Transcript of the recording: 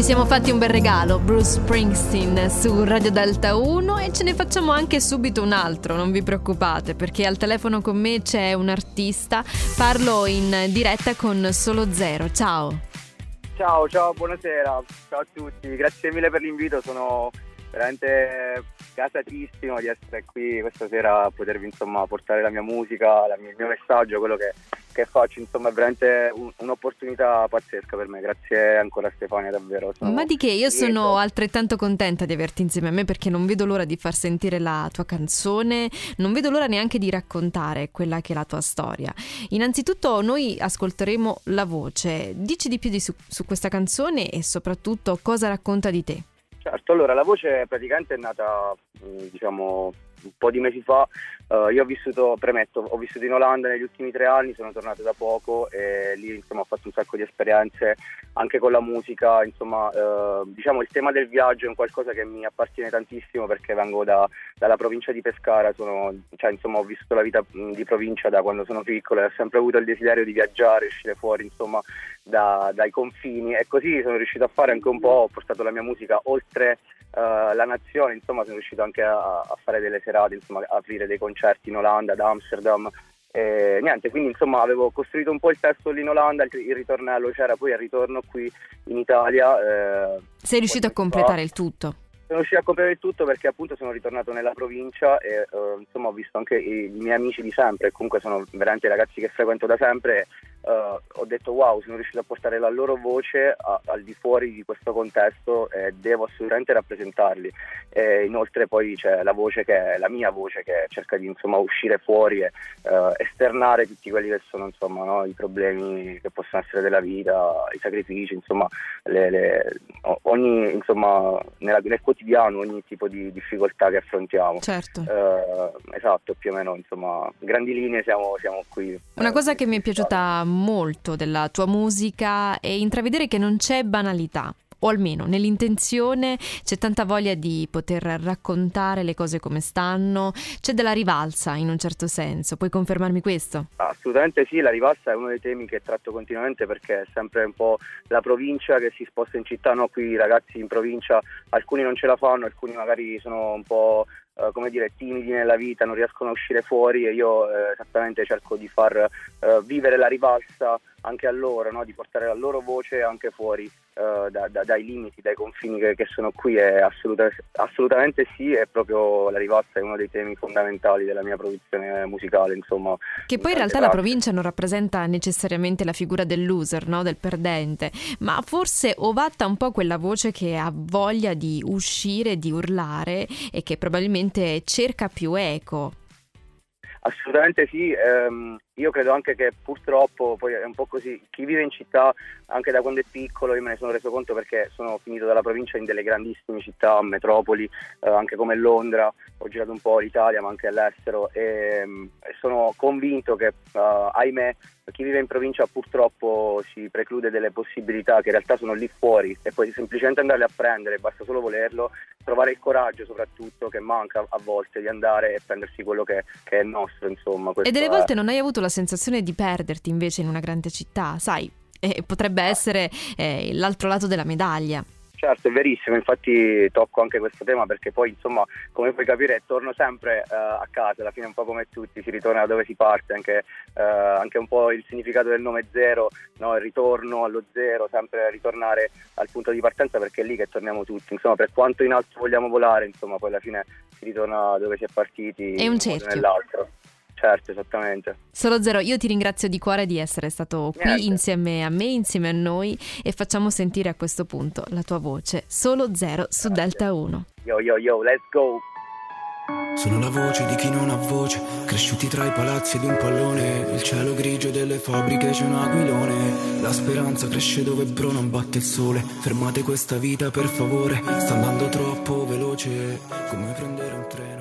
Ci siamo fatti un bel regalo, Bruce Springsteen su Radio Delta 1 e ce ne facciamo anche subito un altro, non vi preoccupate perché al telefono con me c'è un artista, parlo in diretta con Solo Zero, ciao. Ciao, ciao, buonasera, ciao a tutti, grazie mille per l'invito, sono veramente gasatissimo di essere qui questa sera a potervi insomma portare la mia musica, il mio messaggio, quello che, che faccio, insomma è veramente un, un'opportunità pazzesca per me, grazie ancora Stefania davvero. Ma di che? Io sono altrettanto contenta di averti insieme a me perché non vedo l'ora di far sentire la tua canzone, non vedo l'ora neanche di raccontare quella che è la tua storia. Innanzitutto noi ascolteremo la voce, dici di più di su, su questa canzone e soprattutto cosa racconta di te. Certo, allora la voce praticamente è nata, diciamo, un po' di mesi fa. Uh, io ho vissuto, premetto, ho vissuto in Olanda negli ultimi tre anni, sono tornato da poco e lì insomma ho fatto un sacco di esperienze anche con la musica. Insomma, uh, diciamo il tema del viaggio è un qualcosa che mi appartiene tantissimo perché vengo da, dalla provincia di Pescara, sono, cioè, insomma ho vissuto la vita mm, di provincia da quando sono piccolo e ho sempre avuto il desiderio di viaggiare, uscire fuori insomma da, dai confini e così sono riuscito a fare anche un po', ho portato la mia musica oltre uh, la nazione, insomma sono riuscito anche a, a fare delle serate, insomma a aprire dei concerti in Olanda, ad Amsterdam. E niente, quindi insomma avevo costruito un po' il testo lì in Olanda, il, il ritornello c'era, poi il ritorno qui in Italia. Eh, Sei riuscito a completare fa. il tutto? sono riuscito a coprire il tutto perché appunto sono ritornato nella provincia e uh, insomma ho visto anche i, i, miei amici di sempre, comunque sono veramente ragazzi che frequento da sempre, uh, ho detto wow, sono riuscito a portare la loro voce a, al di fuori di questo contesto e devo assolutamente rappresentarli. E inoltre poi c'è la voce che è la mia voce che cerca di insomma uscire fuori e uh, esternare tutti quelli che sono insomma no, i problemi che possono essere della vita, i sacrifici, insomma, le, le, ogni insomma nella, nel quotidiano ogni tipo di difficoltà che affrontiamo. Certo. Eh, esatto, più o meno, insomma, grandi linee siamo, siamo qui. Una cosa che mi è piaciuta molto della tua musica è intravedere che non c'è banalità o almeno nell'intenzione c'è tanta voglia di poter raccontare le cose come stanno, c'è della rivalsa in un certo senso, puoi confermarmi questo? Assolutamente sì, la rivalsa è uno dei temi che tratto continuamente perché è sempre un po' la provincia che si sposta in città, no? qui i ragazzi in provincia alcuni non ce la fanno, alcuni magari sono un po' Come dire, timidi nella vita, non riescono a uscire fuori e io uh, esattamente cerco di far uh, vivere la rivalsa anche a loro, no? di portare la loro voce anche fuori uh, da, da, dai limiti, dai confini che, che sono qui è assoluta, assolutamente sì, è proprio la rivalsa è uno dei temi fondamentali della mia produzione musicale. Insomma, che poi in realtà parti. la provincia non rappresenta necessariamente la figura del loser, no? del perdente, ma forse ovatta un po' quella voce che ha voglia di uscire, di urlare e che probabilmente cerca più eco. Assolutamente sì, ehm, io credo anche che purtroppo poi è un po' così, chi vive in città anche da quando è piccolo, io me ne sono reso conto perché sono finito dalla provincia in delle grandissime città, metropoli, eh, anche come Londra, ho girato un po' l'Italia ma anche all'estero e, e sono convinto che uh, ahimè chi vive in provincia purtroppo si preclude delle possibilità che in realtà sono lì fuori e poi semplicemente andarle a prendere, basta solo volerlo, trovare il coraggio soprattutto che manca a volte di andare e prendersi quello che, che è nostro insomma. E delle volte non hai avuto la sensazione di perderti invece in una grande città, sai, eh, potrebbe essere eh, l'altro lato della medaglia. Certo, è verissimo, infatti tocco anche questo tema perché poi insomma come puoi capire torno sempre uh, a casa, alla fine un po' come tutti, si ritorna da dove si parte, anche, uh, anche un po' il significato del nome zero, no? il ritorno allo zero, sempre ritornare al punto di partenza perché è lì che torniamo tutti, insomma per quanto in alto vogliamo volare, insomma poi alla fine si ritorna dove si è partiti. È un cerchio. Nell'altro. Certo, esattamente. Solo Zero, io ti ringrazio di cuore di essere stato qui Niente. insieme a me, insieme a noi e facciamo sentire a questo punto la tua voce. Solo Zero su Grazie. Delta 1. Yo yo yo, let's go! Sono la voce di chi non ha voce, cresciuti tra i palazzi ed un pallone, il cielo grigio delle fabbriche c'è un aquilone, la speranza cresce dove Bruno batte il sole, fermate questa vita per favore, sta andando troppo veloce, come prendere un treno.